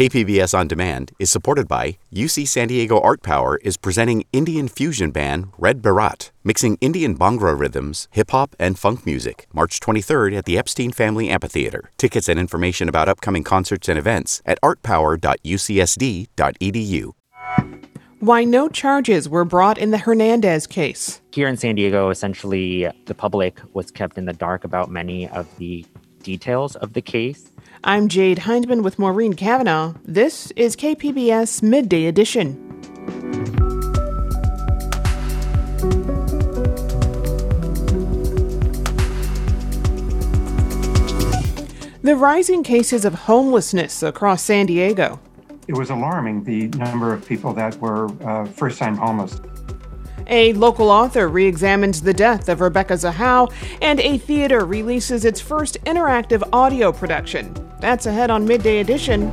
KPBS On Demand is supported by UC San Diego Art Power is presenting Indian fusion band Red Baraat, mixing Indian Bhangra rhythms, hip hop, and funk music. March 23rd at the Epstein Family Amphitheater. Tickets and information about upcoming concerts and events at artpower.ucsd.edu. Why no charges were brought in the Hernandez case. Here in San Diego, essentially, the public was kept in the dark about many of the details of the case. I'm Jade Hindman with Maureen Cavanaugh. This is KPBS Midday Edition. The rising cases of homelessness across San Diego. It was alarming the number of people that were uh, first time homeless. A local author re examines the death of Rebecca Zahau, and a theater releases its first interactive audio production. That's ahead on Midday Edition.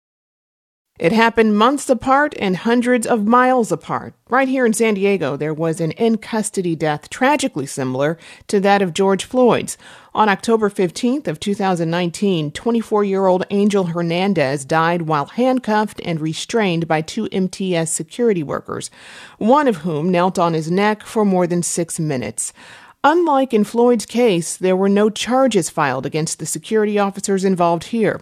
It happened months apart and hundreds of miles apart. Right here in San Diego, there was an in custody death tragically similar to that of George Floyd's. On October 15th of 2019, 24-year-old Angel Hernandez died while handcuffed and restrained by two MTS security workers, one of whom knelt on his neck for more than 6 minutes. Unlike in Floyd's case, there were no charges filed against the security officers involved here.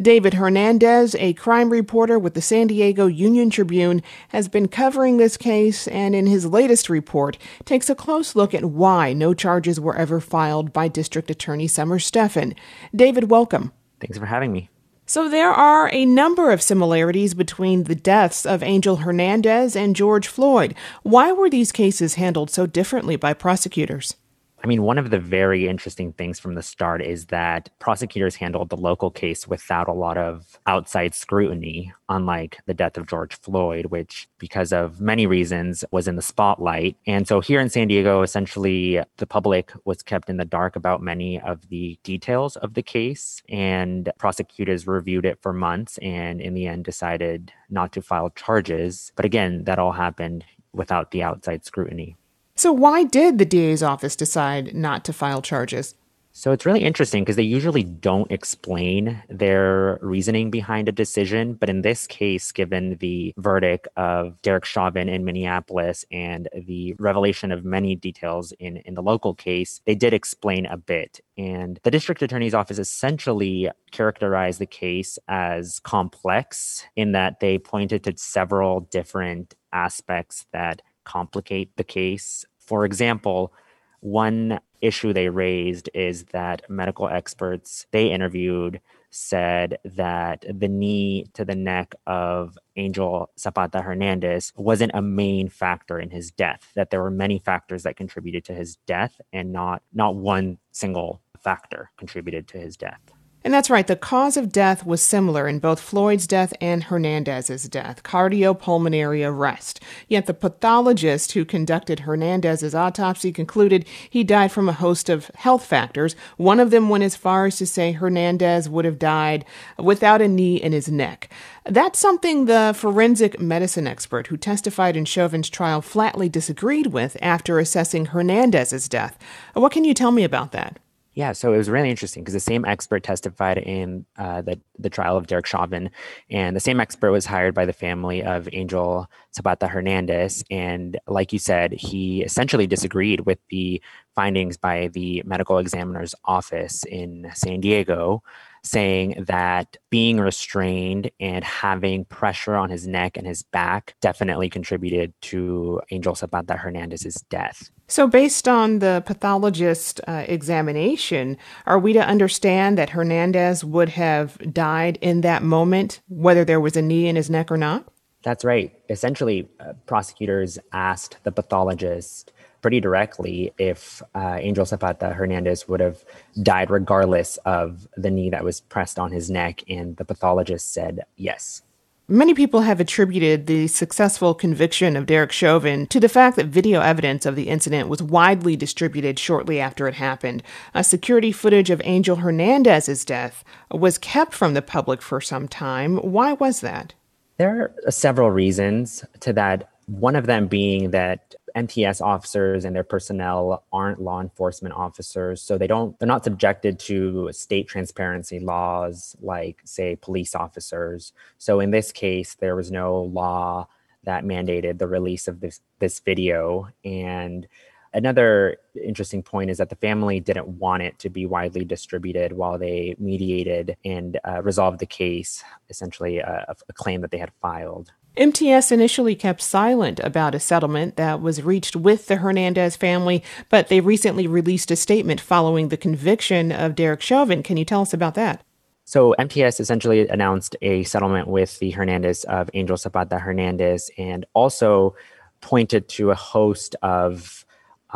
David Hernandez, a crime reporter with the San Diego Union Tribune, has been covering this case and in his latest report takes a close look at why no charges were ever filed by District Attorney Summer Stephan. David, welcome. Thanks for having me. So, there are a number of similarities between the deaths of Angel Hernandez and George Floyd. Why were these cases handled so differently by prosecutors? I mean, one of the very interesting things from the start is that prosecutors handled the local case without a lot of outside scrutiny, unlike the death of George Floyd, which, because of many reasons, was in the spotlight. And so here in San Diego, essentially, the public was kept in the dark about many of the details of the case, and prosecutors reviewed it for months and in the end decided not to file charges. But again, that all happened without the outside scrutiny. So, why did the DA's office decide not to file charges? So it's really interesting because they usually don't explain their reasoning behind a decision. But in this case, given the verdict of Derek Chauvin in Minneapolis and the revelation of many details in, in the local case, they did explain a bit. And the district attorney's office essentially characterized the case as complex in that they pointed to several different aspects that complicate the case. For example, one issue they raised is that medical experts they interviewed said that the knee to the neck of Angel Zapata Hernandez wasn't a main factor in his death, that there were many factors that contributed to his death and not not one single factor contributed to his death. And that's right, the cause of death was similar in both Floyd's death and Hernandez's death cardiopulmonary arrest. Yet the pathologist who conducted Hernandez's autopsy concluded he died from a host of health factors. One of them went as far as to say Hernandez would have died without a knee in his neck. That's something the forensic medicine expert who testified in Chauvin's trial flatly disagreed with after assessing Hernandez's death. What can you tell me about that? Yeah, so it was really interesting because the same expert testified in uh, the the trial of Derek Chauvin, and the same expert was hired by the family of Angel Zapata Hernandez. And like you said, he essentially disagreed with the findings by the medical examiner's office in San Diego, saying that being restrained and having pressure on his neck and his back definitely contributed to Angel Zapata Hernandez's death. So, based on the pathologist uh, examination, are we to understand that Hernandez would have died in that moment, whether there was a knee in his neck or not? That's right. Essentially, uh, prosecutors asked the pathologist pretty directly if uh, Angel Zapata Hernandez would have died regardless of the knee that was pressed on his neck. And the pathologist said yes. Many people have attributed the successful conviction of Derek Chauvin to the fact that video evidence of the incident was widely distributed shortly after it happened. A security footage of Angel Hernandez's death was kept from the public for some time. Why was that? There are several reasons to that. One of them being that MTS officers and their personnel aren't law enforcement officers, so they don't they're not subjected to state transparency laws like say police officers. So in this case, there was no law that mandated the release of this this video and another interesting point is that the family didn't want it to be widely distributed while they mediated and uh, resolved the case, essentially a, a claim that they had filed. MTS initially kept silent about a settlement that was reached with the Hernandez family, but they recently released a statement following the conviction of Derek Chauvin. Can you tell us about that? So MTS essentially announced a settlement with the Hernandez of Angel Zapata Hernandez and also pointed to a host of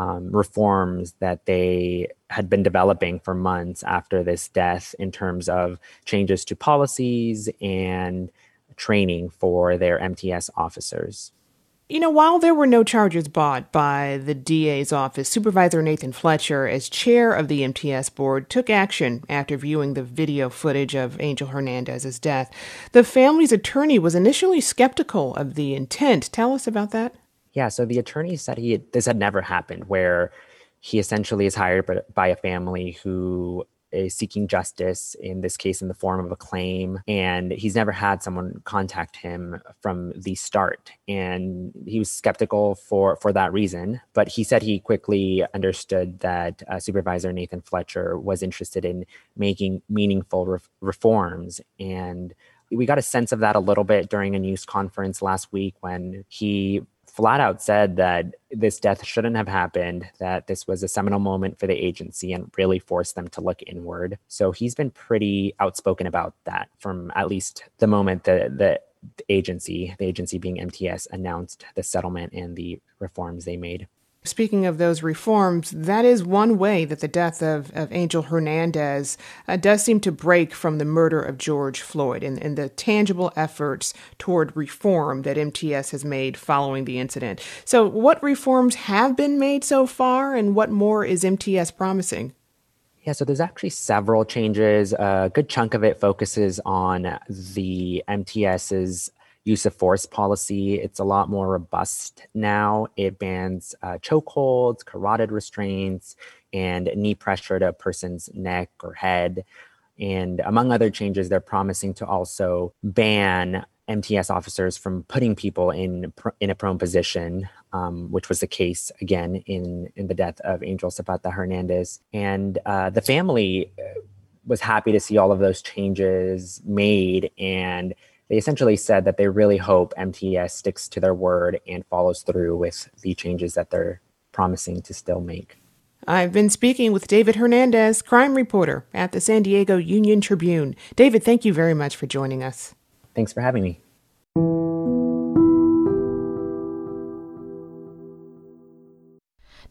um, reforms that they had been developing for months after this death in terms of changes to policies and training for their MTS officers. You know, while there were no charges brought by the DA's office, Supervisor Nathan Fletcher, as chair of the MTS board, took action after viewing the video footage of Angel Hernandez's death. The family's attorney was initially skeptical of the intent. Tell us about that. Yeah, so the attorney said he this had never happened, where he essentially is hired by a family who is seeking justice, in this case, in the form of a claim. And he's never had someone contact him from the start. And he was skeptical for, for that reason. But he said he quickly understood that uh, Supervisor Nathan Fletcher was interested in making meaningful re- reforms. And we got a sense of that a little bit during a news conference last week when he flat out said that this death shouldn't have happened, that this was a seminal moment for the agency and really forced them to look inward. So he's been pretty outspoken about that from at least the moment that the agency, the agency being MTS, announced the settlement and the reforms they made. Speaking of those reforms, that is one way that the death of, of Angel Hernandez uh, does seem to break from the murder of George Floyd and, and the tangible efforts toward reform that MTS has made following the incident. So, what reforms have been made so far, and what more is MTS promising? Yeah, so there's actually several changes. A good chunk of it focuses on the MTS's use of force policy. It's a lot more robust now. It bans uh, chokeholds, carotid restraints, and knee pressure to a person's neck or head. And among other changes, they're promising to also ban MTS officers from putting people in in a prone position, um, which was the case again in in the death of Angel Zapata Hernandez. And uh, the family uh, was happy to see all of those changes made and they essentially said that they really hope MTS sticks to their word and follows through with the changes that they're promising to still make. I've been speaking with David Hernandez, crime reporter at the San Diego Union Tribune. David, thank you very much for joining us. Thanks for having me.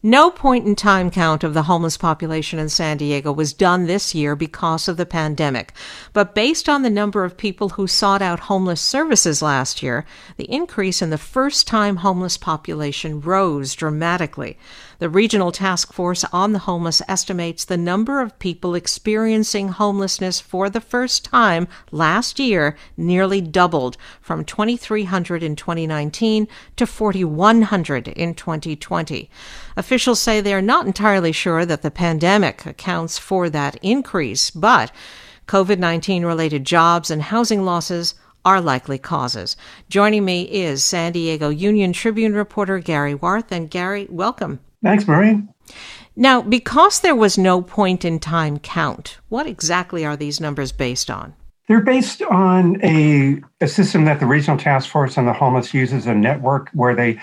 No point in time count of the homeless population in San Diego was done this year because of the pandemic. But based on the number of people who sought out homeless services last year, the increase in the first time homeless population rose dramatically. The Regional Task Force on the Homeless estimates the number of people experiencing homelessness for the first time last year nearly doubled from 2,300 in 2019 to 4,100 in 2020. Officials say they are not entirely sure that the pandemic accounts for that increase, but COVID 19 related jobs and housing losses are likely causes. Joining me is San Diego Union Tribune reporter Gary Warth. And Gary, welcome. Thanks, Marie. Now, because there was no point in time count, what exactly are these numbers based on? They're based on a, a system that the Regional Task Force on the Homeless uses, a network where they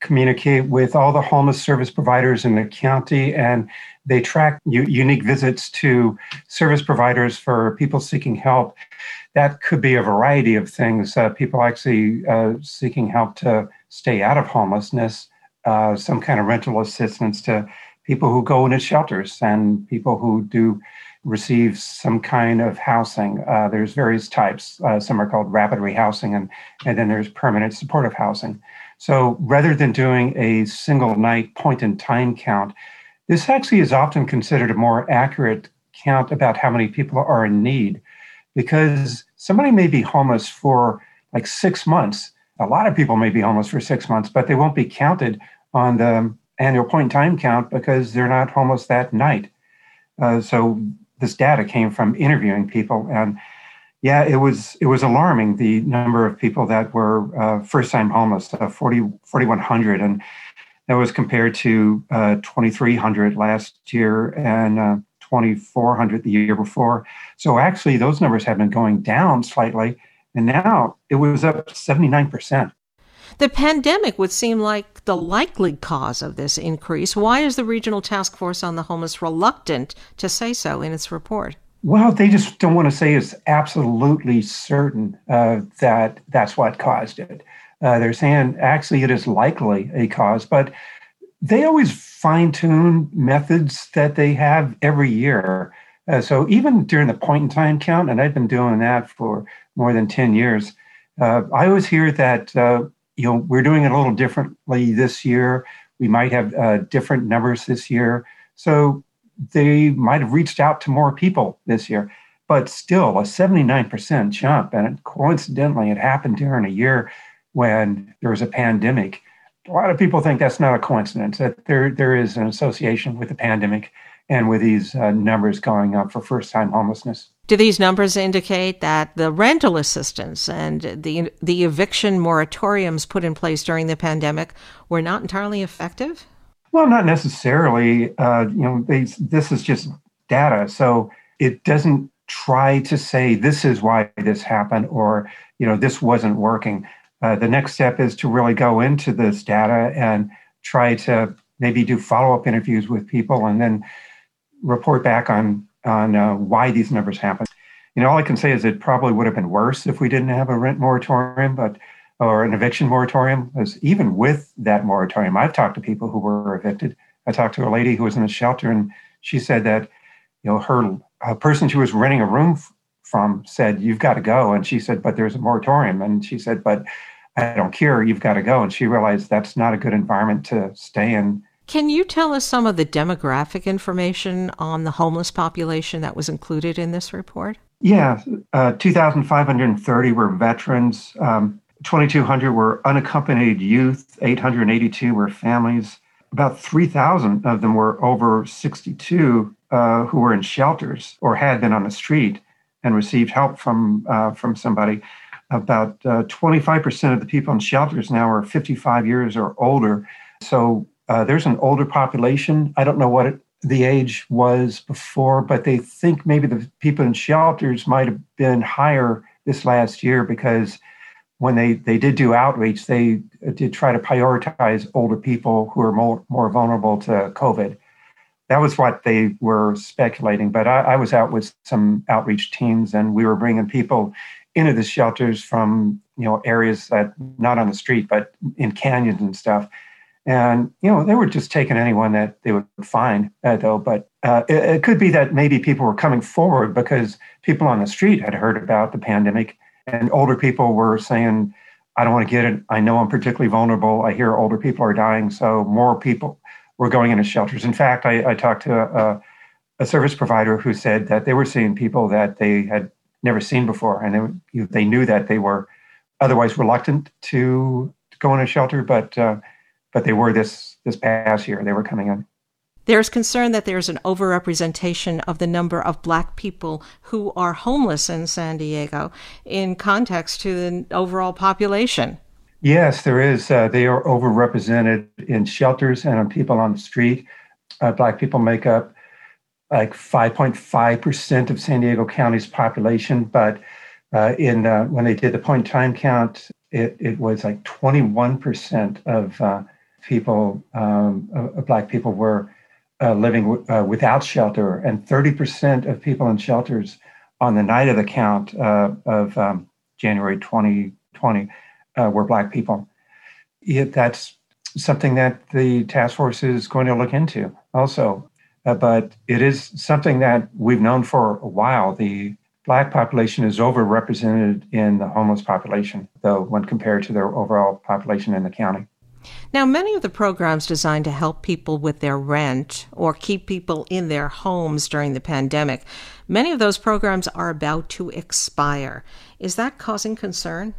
communicate with all the homeless service providers in the county and they track u- unique visits to service providers for people seeking help. That could be a variety of things. Uh, people actually uh, seeking help to stay out of homelessness, uh, some kind of rental assistance to people who go into shelters and people who do receive some kind of housing. Uh, there's various types. Uh, some are called rapid rehousing, and, and then there's permanent supportive housing. So rather than doing a single night point in time count, this actually is often considered a more accurate count about how many people are in need because somebody may be homeless for like six months. A lot of people may be homeless for six months, but they won't be counted on the annual point in time count because they're not homeless that night. Uh, so this data came from interviewing people, and yeah, it was it was alarming the number of people that were uh, first time homeless, uh, 40, 4,100, and that was compared to uh, 2,300 last year and uh, 2,400 the year before. So actually, those numbers have been going down slightly, and now it was up 79 percent. The pandemic would seem like the likely cause of this increase. Why is the Regional Task Force on the Homeless reluctant to say so in its report? Well, they just don't want to say it's absolutely certain uh, that that's what caused it. Uh, they're saying actually it is likely a cause, but they always fine tune methods that they have every year. Uh, so even during the point in time count, and I've been doing that for more than 10 years, uh, I always hear that uh, you know, we're doing it a little differently this year. We might have uh, different numbers this year. So they might have reached out to more people this year, but still a 79% jump. And coincidentally, it happened during a year when there was a pandemic. A lot of people think that's not a coincidence, that there, there is an association with the pandemic and with these uh, numbers going up for first time homelessness. Do these numbers indicate that the rental assistance and the the eviction moratoriums put in place during the pandemic were not entirely effective? Well, not necessarily. Uh, you know, they, this is just data, so it doesn't try to say this is why this happened or you know this wasn't working. Uh, the next step is to really go into this data and try to maybe do follow up interviews with people and then report back on on uh, why these numbers happen. You know, all I can say is it probably would have been worse if we didn't have a rent moratorium, but or an eviction moratorium. Because even with that moratorium, I've talked to people who were evicted. I talked to a lady who was in a shelter, and she said that you know her a person she was renting a room f- from said, "You've got to go," and she said, "But there's a moratorium," and she said, "But." I don't care, you've got to go. And she realized that's not a good environment to stay in can you tell us some of the demographic information on the homeless population that was included in this report? Yeah, uh, 2,530 were veterans, um, 2,200 were unaccompanied youth, 882 were families. About 3,000 of them were over 62 uh, who were in shelters or had been on the street and received help from, uh, from somebody. About 25% uh, of the people in shelters now are 55 years or older. So uh, there's an older population. I don't know what it, the age was before, but they think maybe the people in shelters might have been higher this last year because when they, they did do outreach, they did try to prioritize older people who are more, more vulnerable to COVID. That was what they were speculating. But I, I was out with some outreach teams and we were bringing people into the shelters from you know areas that not on the street but in canyons and stuff and, you know, they were just taking anyone that they would find, uh, though. But uh, it, it, could be that maybe people were coming forward because people on the street had heard about the pandemic and older people were saying, I don't want to get it. I know I'm particularly vulnerable. I hear older people are dying. So more people were going into shelters. In fact, I, I talked to a, a, service provider who said that they were seeing people that they had never seen before. And they, they knew that they were otherwise reluctant to, go in a shelter, but uh, but they were this this past year. They were coming in. There's concern that there's an overrepresentation of the number of black people who are homeless in San Diego in context to the overall population. Yes, there is. Uh, they are overrepresented in shelters and on people on the street. Uh, black people make up like 5.5% of San Diego County's population, but uh, in uh, when they did the point in time count, it, it was like 21% of uh, people, um, black people, were uh, living w- uh, without shelter, and 30% of people in shelters on the night of the count uh, of um, January 2020 uh, were black people. It, that's something that the task force is going to look into also. Uh, but it is something that we've known for a while. The Black population is overrepresented in the homeless population, though, when compared to their overall population in the county. Now, many of the programs designed to help people with their rent or keep people in their homes during the pandemic, many of those programs are about to expire. Is that causing concern?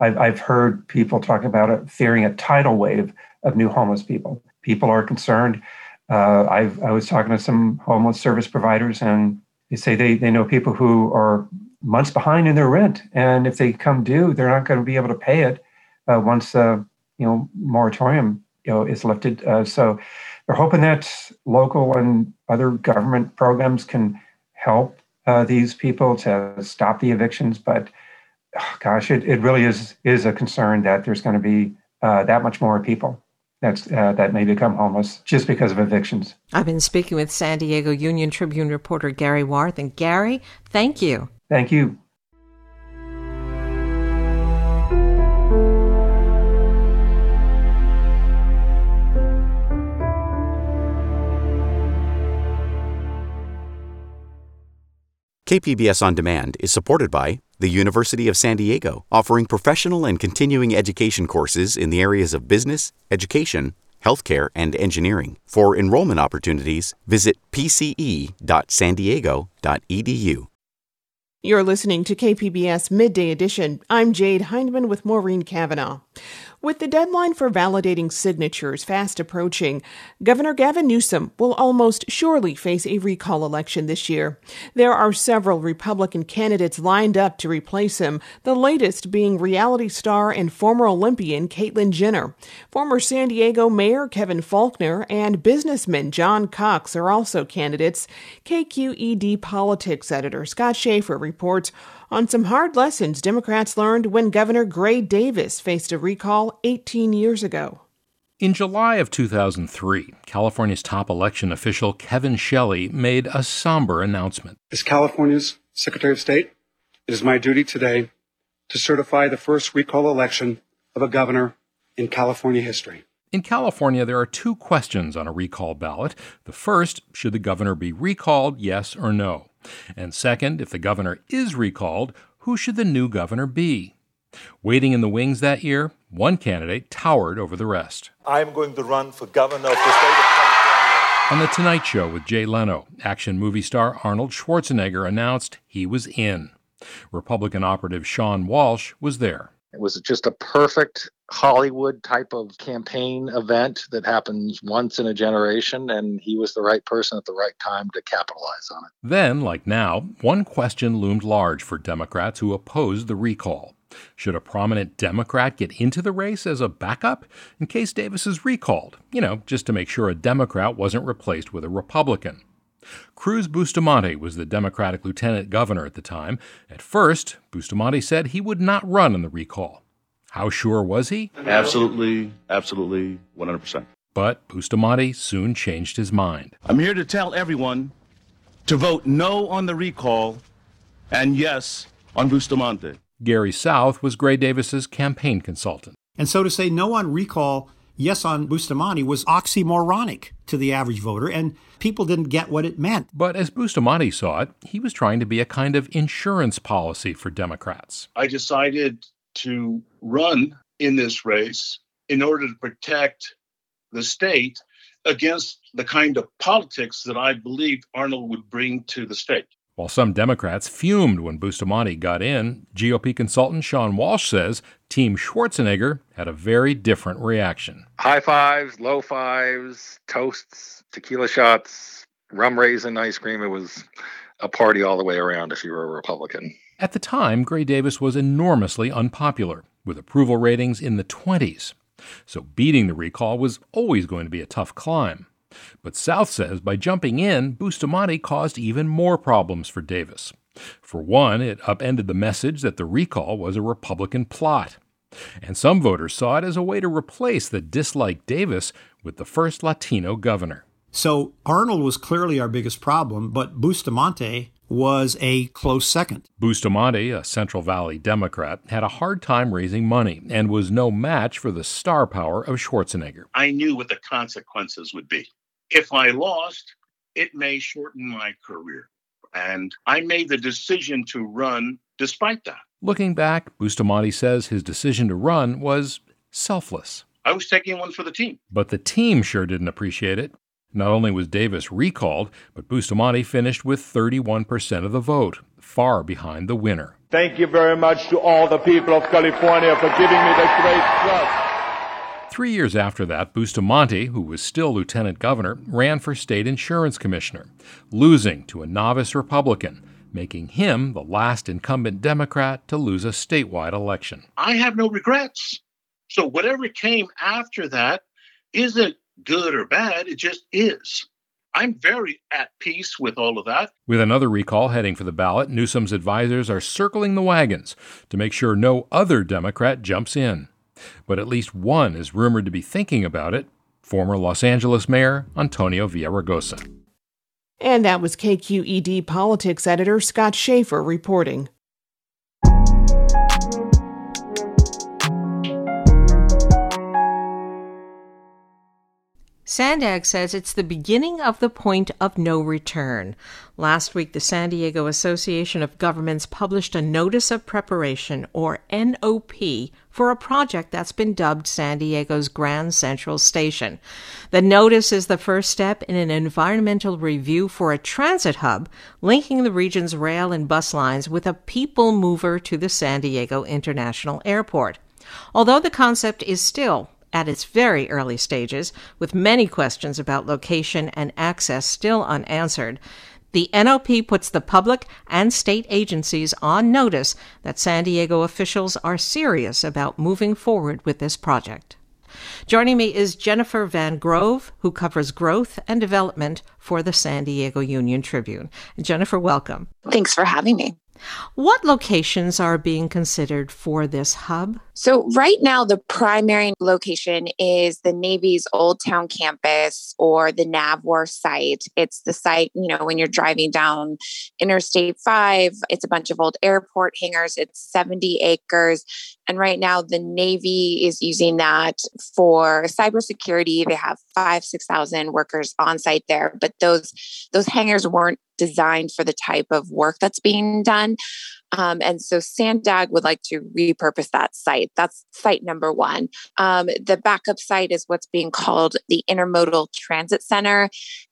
I've, I've heard people talk about it, fearing a tidal wave of new homeless people. People are concerned. Uh, i was talking to some homeless service providers, and they say they, they know people who are months behind in their rent, and if they come due, they're not going to be able to pay it uh, once uh, you know moratorium you know is lifted. Uh, so they're hoping that local and other government programs can help uh, these people to stop the evictions, but oh, gosh, it, it really is is a concern that there's going to be uh, that much more people that's uh, that may become homeless just because of evictions. I've been speaking with San Diego Union Tribune reporter Gary Warth, and Gary, thank you. Thank you. KPBS On Demand is supported by the University of San Diego, offering professional and continuing education courses in the areas of business, education, healthcare, and engineering. For enrollment opportunities, visit pce.sandiego.edu. You're listening to KPBS Midday Edition. I'm Jade Hindman with Maureen Cavanaugh. With the deadline for validating signatures fast approaching, Governor Gavin Newsom will almost surely face a recall election this year. There are several Republican candidates lined up to replace him, the latest being reality star and former Olympian Caitlyn Jenner. Former San Diego Mayor Kevin Faulconer and businessman John Cox are also candidates. KQED politics editor Scott Shafer reports on some hard lessons Democrats learned when Governor Gray Davis faced a recall 18 years ago. In July of 2003, California's top election official Kevin Shelley made a somber announcement. As California's Secretary of State, it is my duty today to certify the first recall election of a governor in California history. In California, there are two questions on a recall ballot. The first, should the governor be recalled, yes or no? And second, if the governor is recalled, who should the new governor be? Waiting in the wings that year, one candidate towered over the rest. I'm going to run for governor of the state of California. On The Tonight Show with Jay Leno, action movie star Arnold Schwarzenegger announced he was in. Republican operative Sean Walsh was there. It was just a perfect Hollywood type of campaign event that happens once in a generation, and he was the right person at the right time to capitalize on it. Then, like now, one question loomed large for Democrats who opposed the recall. Should a prominent Democrat get into the race as a backup in case Davis is recalled? You know, just to make sure a Democrat wasn't replaced with a Republican. Cruz Bustamante was the Democratic lieutenant governor at the time. At first, Bustamante said he would not run in the recall. How sure was he? Absolutely, absolutely, 100%. But Bustamante soon changed his mind. I'm here to tell everyone to vote no on the recall and yes on Bustamante. Gary South was Gray Davis's campaign consultant. And so to say no on recall yes on Bustamante was oxymoronic to the average voter, and people didn't get what it meant. But as Bustamante saw it, he was trying to be a kind of insurance policy for Democrats. I decided to run in this race in order to protect the state against the kind of politics that I believed Arnold would bring to the state. While some Democrats fumed when Bustamante got in, GOP consultant Sean Walsh says Team Schwarzenegger had a very different reaction. High fives, low fives, toasts, tequila shots, rum raisin ice cream. It was a party all the way around if you were a Republican. At the time, Gray Davis was enormously unpopular, with approval ratings in the 20s. So beating the recall was always going to be a tough climb. But South says by jumping in, Bustamante caused even more problems for Davis. For one, it upended the message that the recall was a Republican plot. And some voters saw it as a way to replace the disliked Davis with the first Latino governor. So Arnold was clearly our biggest problem, but Bustamante was a close second. Bustamante, a Central Valley Democrat, had a hard time raising money and was no match for the star power of Schwarzenegger. I knew what the consequences would be. If I lost, it may shorten my career. And I made the decision to run despite that. Looking back, Bustamante says his decision to run was selfless. I was taking one for the team. But the team sure didn't appreciate it. Not only was Davis recalled, but Bustamante finished with 31% of the vote, far behind the winner. Thank you very much to all the people of California for giving me the great trust. Three years after that, Bustamante, who was still lieutenant governor, ran for state insurance commissioner, losing to a novice Republican, making him the last incumbent Democrat to lose a statewide election. I have no regrets. So whatever came after that isn't good or bad, it just is. I'm very at peace with all of that. With another recall heading for the ballot, Newsom's advisors are circling the wagons to make sure no other Democrat jumps in. But at least one is rumored to be thinking about it former Los Angeles Mayor Antonio Villaraigosa. And that was KQED politics editor Scott Shafer reporting. Sandag says it's the beginning of the point of no return. Last week, the San Diego Association of Governments published a Notice of Preparation, or NOP, for a project that's been dubbed San Diego's Grand Central Station. The notice is the first step in an environmental review for a transit hub linking the region's rail and bus lines with a people mover to the San Diego International Airport. Although the concept is still at its very early stages, with many questions about location and access still unanswered, the NOP puts the public and state agencies on notice that San Diego officials are serious about moving forward with this project. Joining me is Jennifer Van Grove, who covers growth and development for the San Diego Union Tribune. Jennifer, welcome. Thanks for having me. What locations are being considered for this hub? So, right now, the primary location is the Navy's Old Town campus or the NAVWAR site. It's the site, you know, when you're driving down Interstate 5, it's a bunch of old airport hangars, it's 70 acres. And right now, the Navy is using that for cybersecurity. They have five, 6,000 workers on site there, but those, those hangars weren't designed for the type of work that's being done. Um, and so Sandag would like to repurpose that site. That's site number one. Um, the backup site is what's being called the Intermodal Transit Center.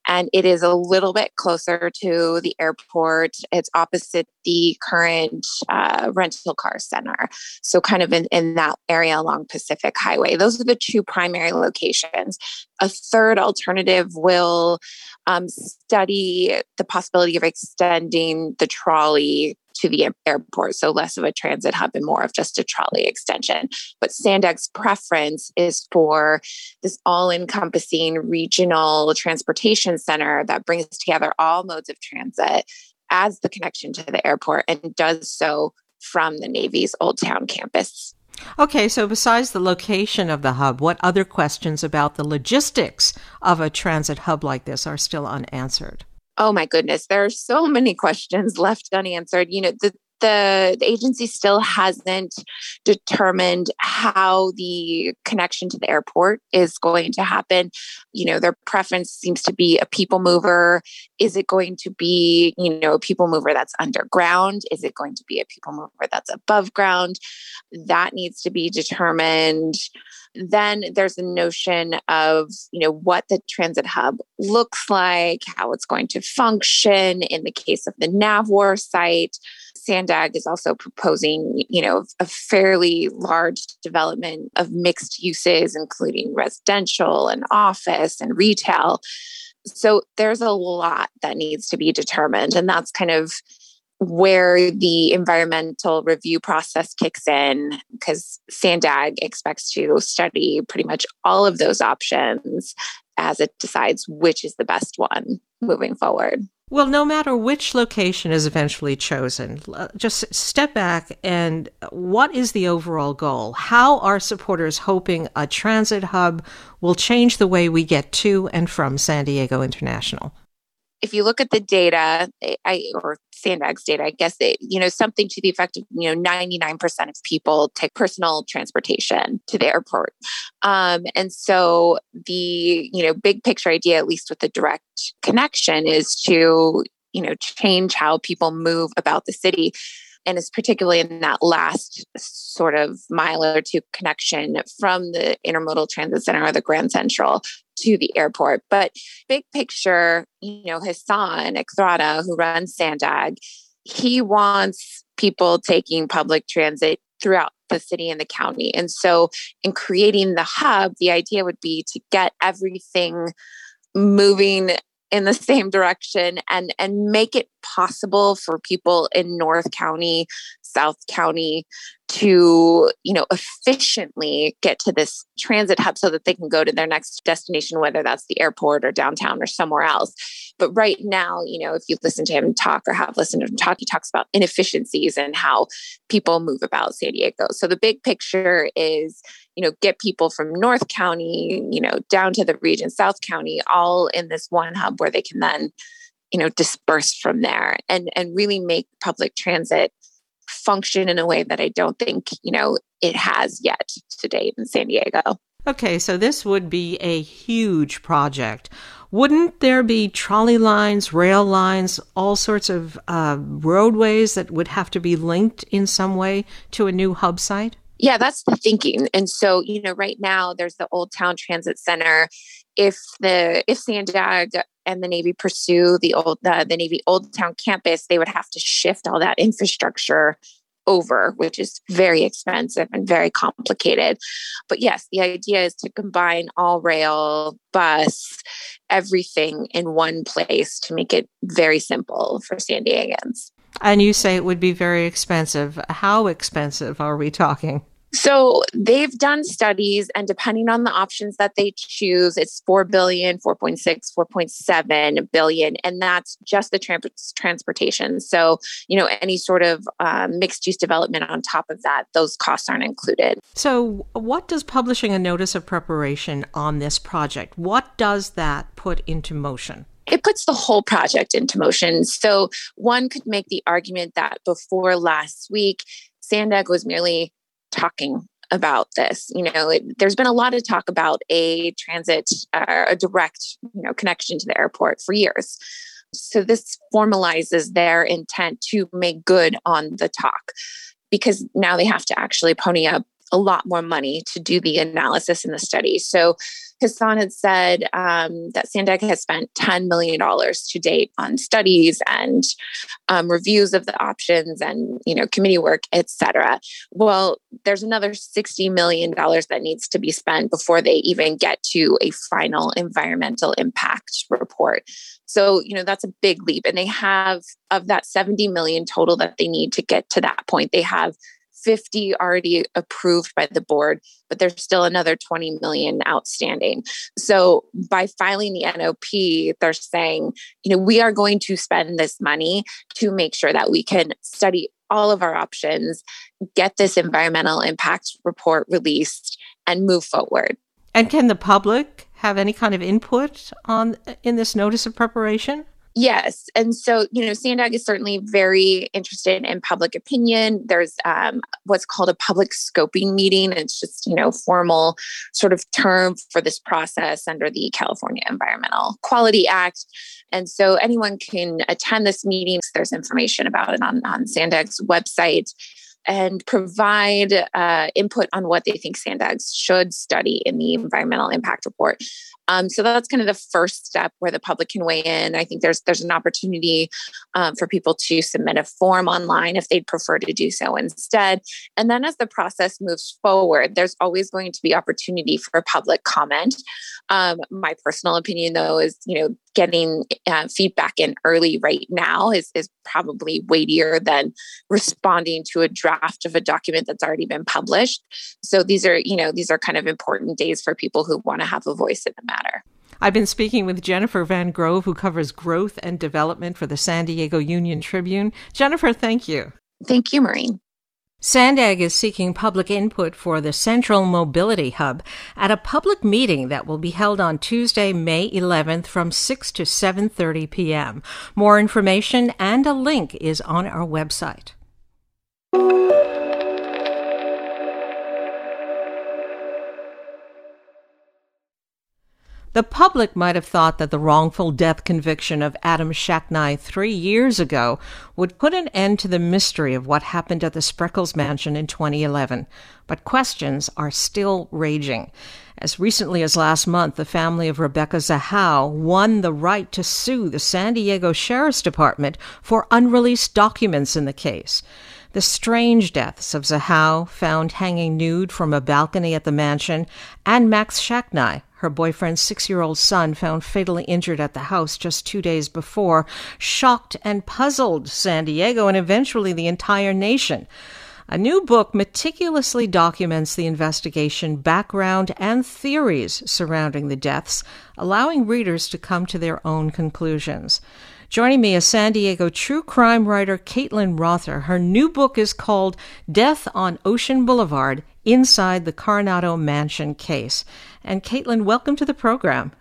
And it is a little bit closer to the airport. It's opposite the current uh, rental car center. So, kind of in, in that area along Pacific Highway. Those are the two primary locations. A third alternative will um, study the possibility of extending the trolley to the airport. So less of a transit hub and more of just a trolley extension. But Sandag's preference is for this all encompassing regional transportation center that brings together all modes of transit as the connection to the airport and does so from the Navy's Old Town campus. Okay, so besides the location of the hub, what other questions about the logistics of a transit hub like this are still unanswered? Oh my goodness, there are so many questions left unanswered. You know, the the, the agency still hasn't determined how the connection to the airport is going to happen. You know, their preference seems to be a people mover. Is it going to be, you know, a people mover that's underground? Is it going to be a people mover that's above ground? That needs to be determined. Then there's a notion of, you know, what the transit hub looks like, how it's going to function in the case of the NAVWAR site. Sandag is also proposing, you know, a fairly large development of mixed uses, including residential and office and retail. So there's a lot that needs to be determined. And that's kind of where the environmental review process kicks in because Sandag expects to study pretty much all of those options as it decides which is the best one moving forward. Well, no matter which location is eventually chosen, just step back and what is the overall goal? How are supporters hoping a transit hub will change the way we get to and from San Diego International? if you look at the data, eh, I, or Sandag's data, I guess it, you know, something to the effect of, you know, 99% of people take personal transportation to the airport. Um, and so the, you know, big picture idea, at least with the direct connection, is to, you know, change how people move about the city and it's particularly in that last sort of mile or two connection from the intermodal transit center or the grand central to the airport. But big picture you know Hasan Ikhrata, who runs sandag he wants people taking public transit throughout the city and the county. And so in creating the hub the idea would be to get everything moving in the same direction and and make it possible for people in north county south county to you know efficiently get to this transit hub so that they can go to their next destination whether that's the airport or downtown or somewhere else. But right now you know if you listen to him talk or have listened to him talk he talks about inefficiencies and how people move about san diego. So the big picture is you know get people from north county you know down to the region south county all in this one hub where they can then you know disperse from there and and really make public transit function in a way that I don't think, you know, it has yet to date in San Diego. Okay, so this would be a huge project. Wouldn't there be trolley lines, rail lines, all sorts of uh, roadways that would have to be linked in some way to a new hub site? Yeah, that's the thinking. And so, you know, right now there's the Old Town Transit Center. If the if Sandag and the Navy pursue the old the, the Navy Old Town campus, they would have to shift all that infrastructure over, which is very expensive and very complicated. But yes, the idea is to combine all rail, bus, everything in one place to make it very simple for San Diegans. And you say it would be very expensive. How expensive are we talking? So they've done studies, and depending on the options that they choose, it's 4 billion, 4.6, 4.7 billion. And that's just the trans- transportation. So, you know, any sort of um, mixed use development on top of that, those costs aren't included. So, what does publishing a notice of preparation on this project? What does that put into motion? it puts the whole project into motion. So one could make the argument that before last week, Sandag was merely talking about this. You know, it, there's been a lot of talk about a transit, uh, a direct, you know, connection to the airport for years. So this formalizes their intent to make good on the talk because now they have to actually pony up a lot more money to do the analysis and the study. So Hasan had said um, that Sandag has spent $10 million to date on studies and um, reviews of the options and, you know, committee work, et cetera. Well, there's another $60 million that needs to be spent before they even get to a final environmental impact report. So, you know, that's a big leap. And they have, of that 70 million total that they need to get to that point, they have 50 already approved by the board, but there's still another 20 million outstanding. So by filing the NOP, they're saying, you know, we are going to spend this money to make sure that we can study all of our options, get this environmental impact report released and move forward. And can the public have any kind of input on in this notice of preparation? Yes. And so, you know, Sandag is certainly very interested in public opinion. There's um, what's called a public scoping meeting. It's just, you know, formal sort of term for this process under the California Environmental Quality Act. And so anyone can attend this meeting. There's information about it on, on Sandag's website and provide uh, input on what they think Sandags should study in the environmental impact report. Um, so that's kind of the first step where the public can weigh in. I think there's there's an opportunity um, for people to submit a form online if they'd prefer to do so instead. And then as the process moves forward, there's always going to be opportunity for public comment. Um, my personal opinion, though, is you know getting uh, feedback in early right now is is probably weightier than responding to a draft of a document that's already been published. So these are you know these are kind of important days for people who want to have a voice in the matter matter. I've been speaking with Jennifer Van Grove, who covers growth and development for the San Diego Union Tribune. Jennifer, thank you. Thank you, Maureen. Sandag is seeking public input for the Central Mobility Hub at a public meeting that will be held on Tuesday, May 11th from 6 to 7:30 p.m. More information and a link is on our website. The public might have thought that the wrongful death conviction of Adam Shacknai three years ago would put an end to the mystery of what happened at the Spreckels mansion in 2011, but questions are still raging. As recently as last month, the family of Rebecca Zahau won the right to sue the San Diego Sheriff's Department for unreleased documents in the case. The strange deaths of Zahau, found hanging nude from a balcony at the mansion, and Max Shacknai, her boyfriend's six year old son, found fatally injured at the house just two days before, shocked and puzzled San Diego and eventually the entire nation. A new book meticulously documents the investigation, background, and theories surrounding the deaths, allowing readers to come to their own conclusions. Joining me is San Diego true crime writer Caitlin Rother. Her new book is called Death on Ocean Boulevard Inside the Coronado Mansion Case. And Caitlin, welcome to the program.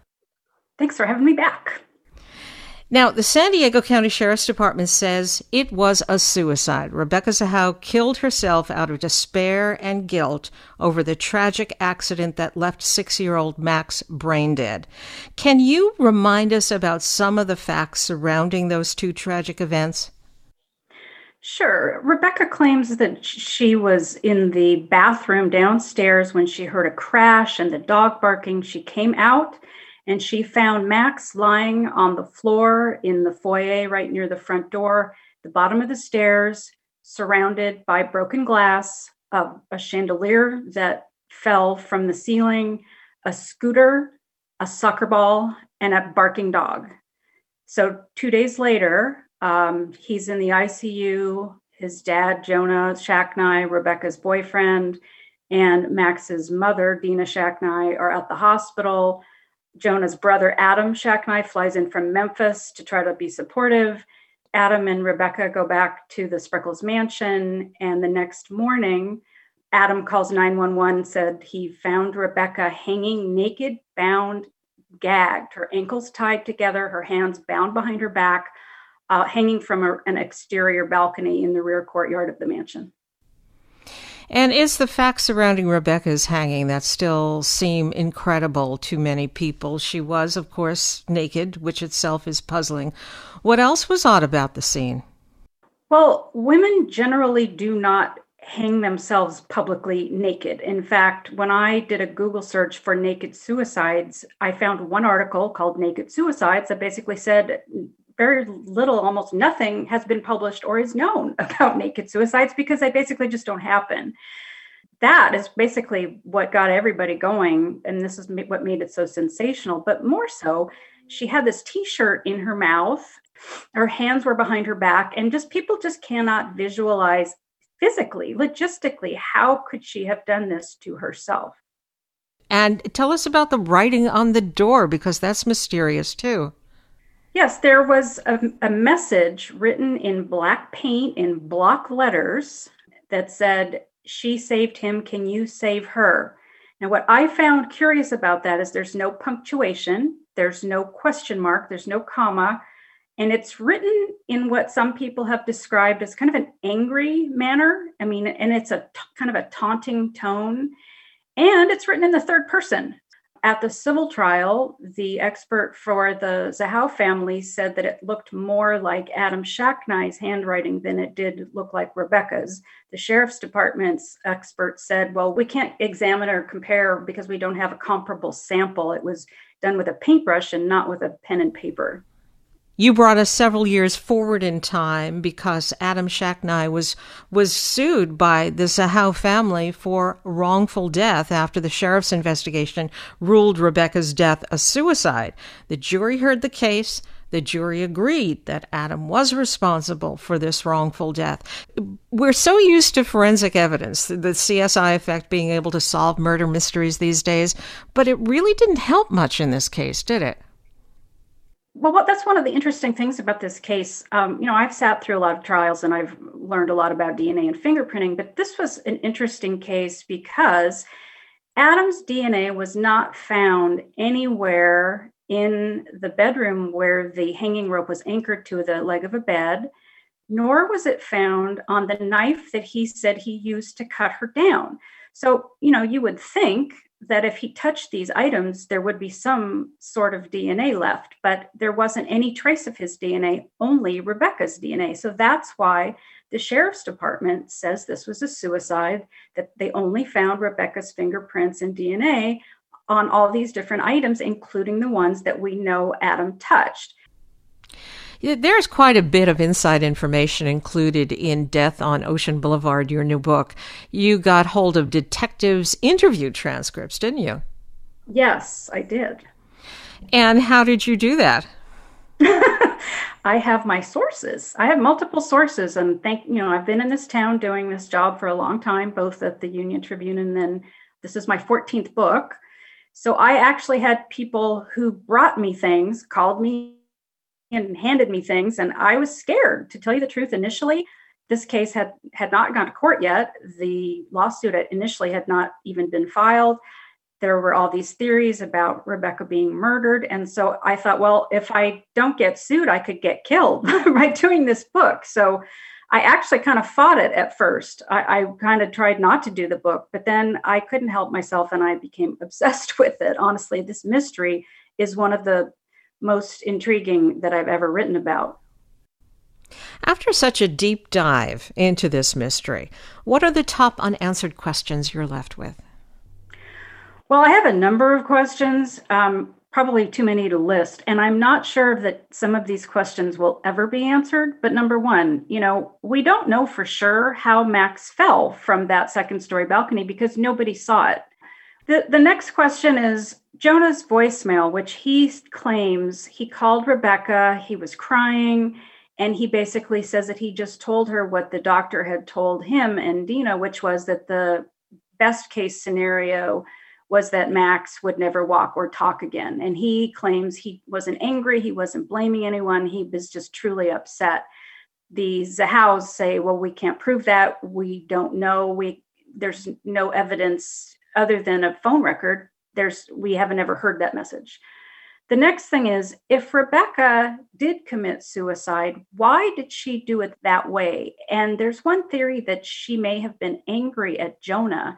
Thanks for having me back. Now, the San Diego County Sheriff's Department says it was a suicide. Rebecca Zahau killed herself out of despair and guilt over the tragic accident that left six year old Max brain dead. Can you remind us about some of the facts surrounding those two tragic events? Sure. Rebecca claims that she was in the bathroom downstairs when she heard a crash and the dog barking. She came out and she found Max lying on the floor in the foyer right near the front door, the bottom of the stairs, surrounded by broken glass, a chandelier that fell from the ceiling, a scooter, a soccer ball, and a barking dog. So, two days later, um, he's in the ICU. His dad, Jonah Shacknai, Rebecca's boyfriend, and Max's mother, Dina Shacknai, are at the hospital. Jonah's brother, Adam Shacknai, flies in from Memphis to try to be supportive. Adam and Rebecca go back to the Spreckels mansion, and the next morning, Adam calls 911 said he found Rebecca hanging naked, bound, gagged, her ankles tied together, her hands bound behind her back, uh, hanging from a, an exterior balcony in the rear courtyard of the mansion. And it's the facts surrounding Rebecca's hanging that still seem incredible to many people. She was, of course, naked, which itself is puzzling. What else was odd about the scene? Well, women generally do not hang themselves publicly naked. In fact, when I did a Google search for naked suicides, I found one article called Naked Suicides that basically said very little, almost nothing has been published or is known about naked suicides because they basically just don't happen. That is basically what got everybody going. And this is what made it so sensational. But more so, she had this t shirt in her mouth, her hands were behind her back, and just people just cannot visualize physically, logistically, how could she have done this to herself? And tell us about the writing on the door because that's mysterious too. Yes, there was a, a, message written in black paint in block letters that said, She saved him. Can you save her? Now, what I found curious about that is there's no punctuation, there's no question mark, there's no comma, and it's written in what some people have described as kind of an angry manner. I mean, and it's a t- kind of a taunting tone. And it's written in the third person. At the civil trial, the expert for the Zahau family said that it looked more like Adam Shacknai's handwriting than it did look like Rebecca's. The sheriff's department's expert said, well, we can't examine or compare because we don't have a comparable sample. It was done with a paintbrush and not with a pen and paper. You brought us several years forward in time because Adam Shacknai was was sued by the Zahau family for wrongful death after the sheriff's investigation ruled Rebecca's death a suicide. The jury heard the case. The jury agreed that Adam was responsible for this wrongful death. We're so used to forensic evidence, the CSI effect being able to solve murder mysteries these days, but it really didn't help much in this case, did it? Well, what, that's one of the interesting things about this case. Um, you know, I've sat through a lot of trials and I've learned a lot about DNA and fingerprinting, but this was an interesting case because Adam's DNA was not found anywhere in the bedroom where the hanging rope was anchored to the leg of a bed, nor was it found on the knife that he said he used to cut her down. So, you know, you would think that if he touched these items, there would be some sort of DNA left, but there wasn't any trace of his DNA, only Rebecca's DNA. So that's why the sheriff's department says this was a suicide, that they only found Rebecca's fingerprints and DNA on all these different items, including the ones that we know Adam touched. There's quite a bit of inside information included in Death on Ocean Boulevard, your new book. You got hold of detectives' interview transcripts, didn't you? Yes, I did. And how did you do that? I have my sources. I have multiple sources, and thank you know I've been in this town doing this job for a long time, both at the Union Tribune and then this is my 14th book. So I actually had people who brought me things, called me and handed me things and i was scared. To tell you the truth initially this case had had not gone to court yet. The lawsuit initially had not even been filed. There were all these theories about rebecca being murdered and so i thought well if i don't get sued i could get killed by doing this book. So i actually kind of fought it at first. I, I kind of tried not to do the book but then i couldn't help myself and i became obsessed with it. Honestly this mystery is one of the most intriguing that I've ever written about. After such a deep dive into this mystery, what are the top unanswered questions you're left with? Well, I have a number of questions, um, probably too many to list, and I'm not sure that some of these questions will ever be answered. But number one, you know, we don't know for sure how Max fell from that second story balcony because nobody saw it. The, the next question is Jonah's voicemail, which he claims he called Rebecca, he was crying, and he basically says that he just told her what the doctor had told him and Dina, which was that the best case scenario was that Max would never walk or talk again. And he claims he wasn't angry, he wasn't blaming anyone, he was just truly upset. The Zahaus say, well, we can't prove that. We don't know. We there's no evidence other than a phone record there's we haven't ever heard that message. The next thing is if rebecca did commit suicide why did she do it that way? And there's one theory that she may have been angry at jonah.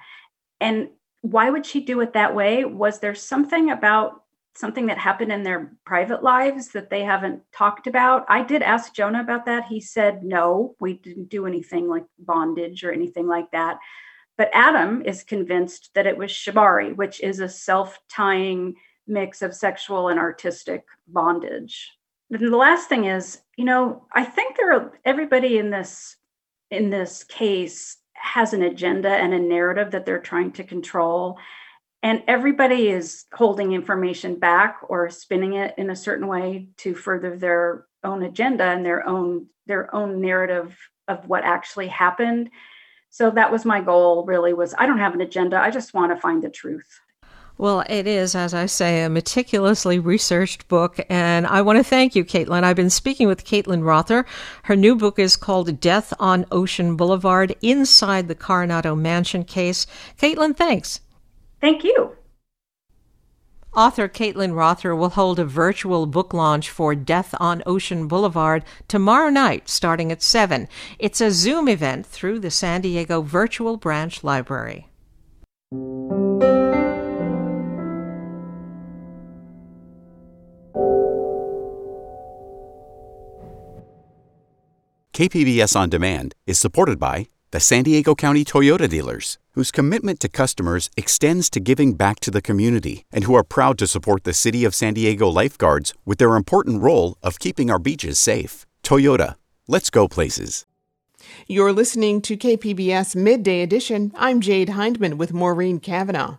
And why would she do it that way? Was there something about something that happened in their private lives that they haven't talked about? I did ask jonah about that. He said no we didn't do anything like bondage or anything like that but Adam is convinced that it was shibari, which is a self tying mix of sexual and artistic bondage. And the last thing is, you know, I think there are everybody in this in this case has an agenda and a narrative that they're trying to control and everybody is holding information back or spinning it in a certain way to further their own agenda and their own their own narrative of what actually happened so that was my goal really was i don't have an agenda i just want to find the truth well, it is, as I say, a meticulously researched book, and I want to thank you, Caitlin. I've been speaking with Caitlin Rother. Her new book is called Death on Ocean Boulevard Inside the Coronado Mansion Case. Caitlin, thanks. Thank you. Author Caitlin Rother will hold a virtual book launch for Death on Ocean Boulevard tomorrow night starting at 7. It's a Zoom event through the San Diego Virtual Branch Library. KPBS On Demand is supported by the San Diego County Toyota dealers, whose commitment to customers extends to giving back to the community and who are proud to support the City of San Diego lifeguards with their important role of keeping our beaches safe. Toyota, let's go places. You're listening to KPBS Midday Edition. I'm Jade Hindman with Maureen Cavanaugh.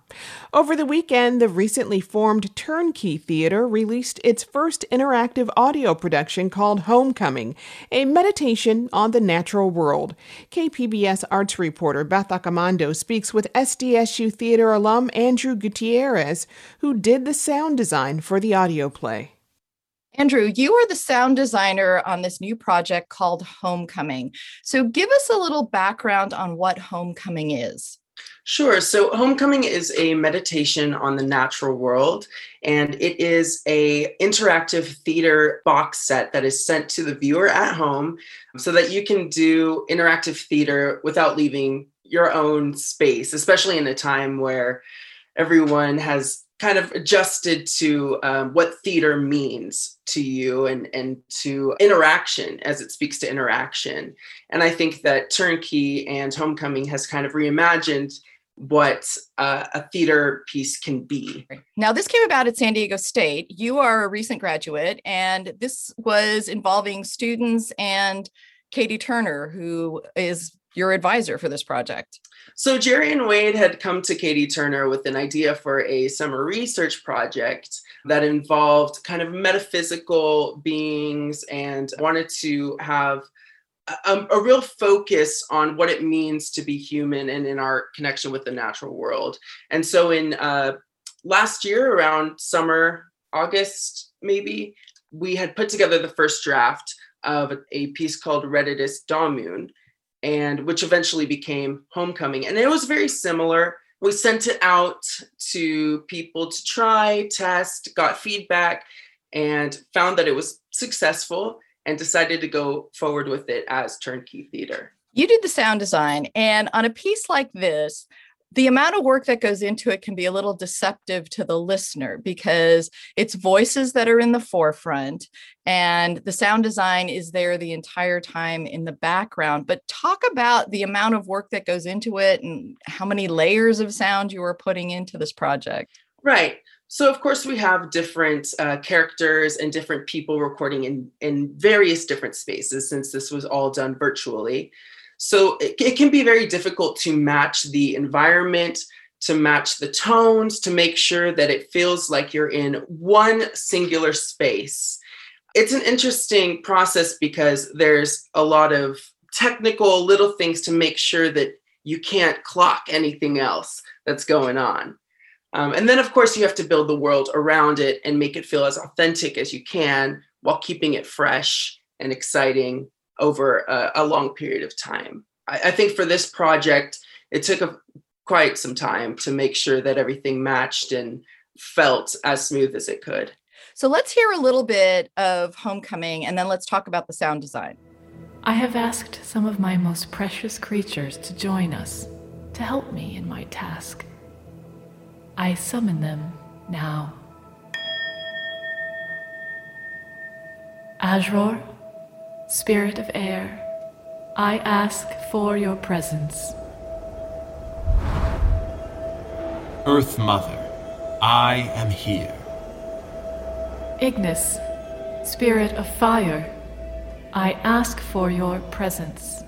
Over the weekend, the recently formed Turnkey Theater released its first interactive audio production called Homecoming, a meditation on the natural world. KPBS arts reporter Beth speaks with SDSU theater alum Andrew Gutierrez, who did the sound design for the audio play. Andrew, you are the sound designer on this new project called Homecoming. So give us a little background on what Homecoming is. Sure. So Homecoming is a meditation on the natural world and it is a interactive theater box set that is sent to the viewer at home so that you can do interactive theater without leaving your own space, especially in a time where everyone has kind of adjusted to um, what theater means to you and and to interaction as it speaks to interaction and i think that turnkey and homecoming has kind of reimagined what uh, a theater piece can be. Now, this came about at San Diego State. You are a recent graduate, and this was involving students and Katie Turner, who is your advisor for this project. So, Jerry and Wade had come to Katie Turner with an idea for a summer research project that involved kind of metaphysical beings and wanted to have a, a, real focus on what it means to be human and in our connection with the natural world. And so, in uh, last year, around summer, August, maybe, we had put together the first draft of a piece called Redditors Damun, and which eventually became Homecoming. And it was very similar. We sent it out to people to try, test, got feedback, and found that it was successful and decided to go forward with it as turnkey theater. You did the sound design, and on a piece like this, the amount of work that goes into it can be a little deceptive to the listener because it's voices that are in the forefront and the sound design is there the entire time in the background. But talk about the amount of work that goes into it and how many layers of sound you are putting into this project. Right. So of course we have different uh, characters and different people recording in in various different spaces since this was all done virtually. So it, it can be very difficult to match the environment, to match the tones, to make sure that it feels like you're in one singular space. It's an interesting process because there's a lot of technical little things to make sure that you can't clock anything else that's going on. Um, and then, of course, you have to build the world around it and make it feel as authentic as you can while keeping it fresh and exciting over a, a long period of time. I, I, think for this project, it took a, quite some time to make sure that everything matched and felt as smooth as it could. So let's hear a little bit of Homecoming and then let's talk about the sound design. I have asked some of my most precious creatures to join us, to help me in my task. I summon them now. Azror, Spirit of Air, I ask for your presence. Earth Mother, I am here. Ignis, Spirit of Fire, I ask for your presence.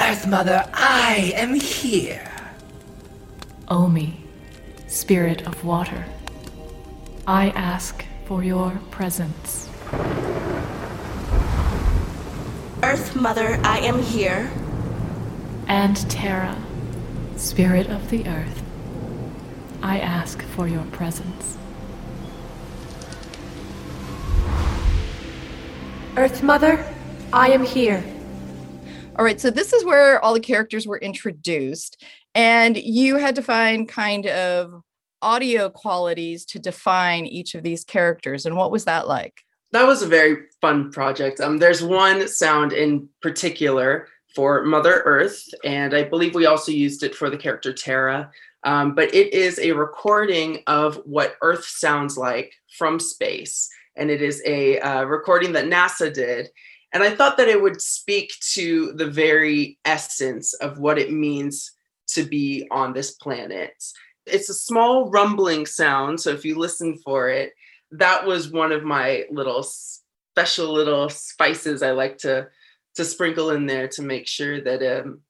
Earth Mother, I am here. Omi, Spirit of Water, I ask for your presence. Earth Mother, I am here. And Terra, Spirit of the Earth, I ask for your presence. Earth Mother, I am here. All right, so this is where all the characters were introduced, and you had to find kind of audio qualities to define each of these characters. And what was that like? That was a very fun project. Um, there's one sound in particular for Mother Earth, and I believe we also used it for the character Terra. Um, but it is a recording of what Earth sounds like from space, and it is a uh, recording that NASA did. And I thought that it would speak to the very essence of what it means to be on this planet. It's a small rumbling sound. So if you listen for it, that was one of my little special little spices I like to to sprinkle in there to make sure that um,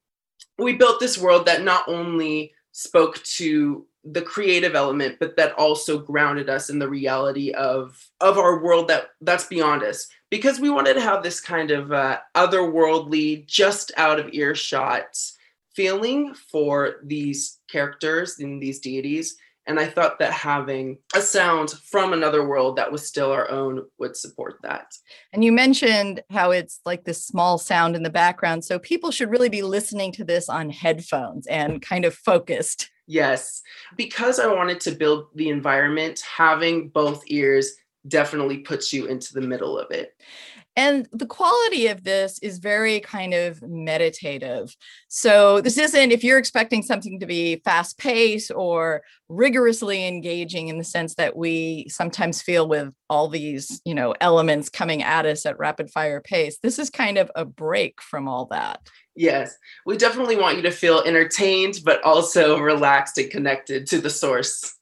we built this world that not only spoke to the creative element but that also grounded us in the reality of of our world that that's beyond us because we wanted to have this kind of uh, otherworldly just out of earshot feeling for these characters and these deities And I thought that having a sound from another world that was still our own would support that. And you mentioned how it's like this small sound in the background. So people should really be listening to this on headphones and kind of focused. Yes. Because I wanted to build the environment, having both ears definitely puts you into the middle of it. And the quality of this is very kind of meditative. So, this isn't if you're expecting something to be fast paced or rigorously engaging in the sense that we sometimes feel with all these, you know, elements coming at us at rapid fire pace. This is kind of a break from all that. Yes, we definitely want you to feel entertained, but also relaxed and connected to the source.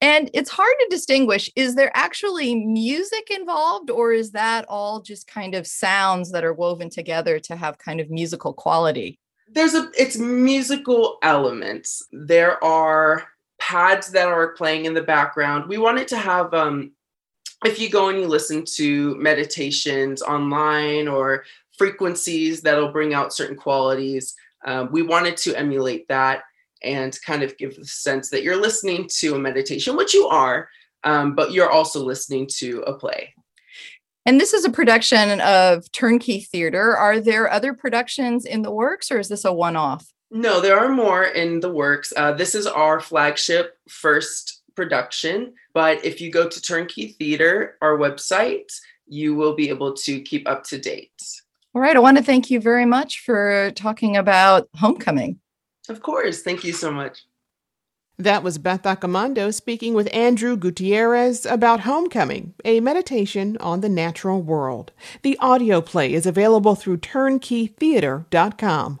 And it's hard to distinguish is there actually music involved, or is that all just kind of sounds that are woven together to have kind of musical quality? There's a, it's musical elements. There are pads that are playing in the background. We wanted to have, um, if you go and you listen to meditations online or frequencies that'll bring out certain qualities, um, we wanted to emulate that and kind of give the sense that you're listening to a meditation, which you are, um, but you're also listening to a play. And this is a production of Turnkey Theater. Are there other productions in the works, or is this a one off? No, there are more in the works. Uh, this is our flagship first production. But if you go to Turnkey Theater, our website, you will be able to keep up to date. All right. I want to thank you very much for talking about Homecoming. Of course. Thank you so much. That was Beth Accomando speaking with Andrew Gutierrez about Homecoming, a meditation on the natural world. The audio play is available through turnkeytheater.com.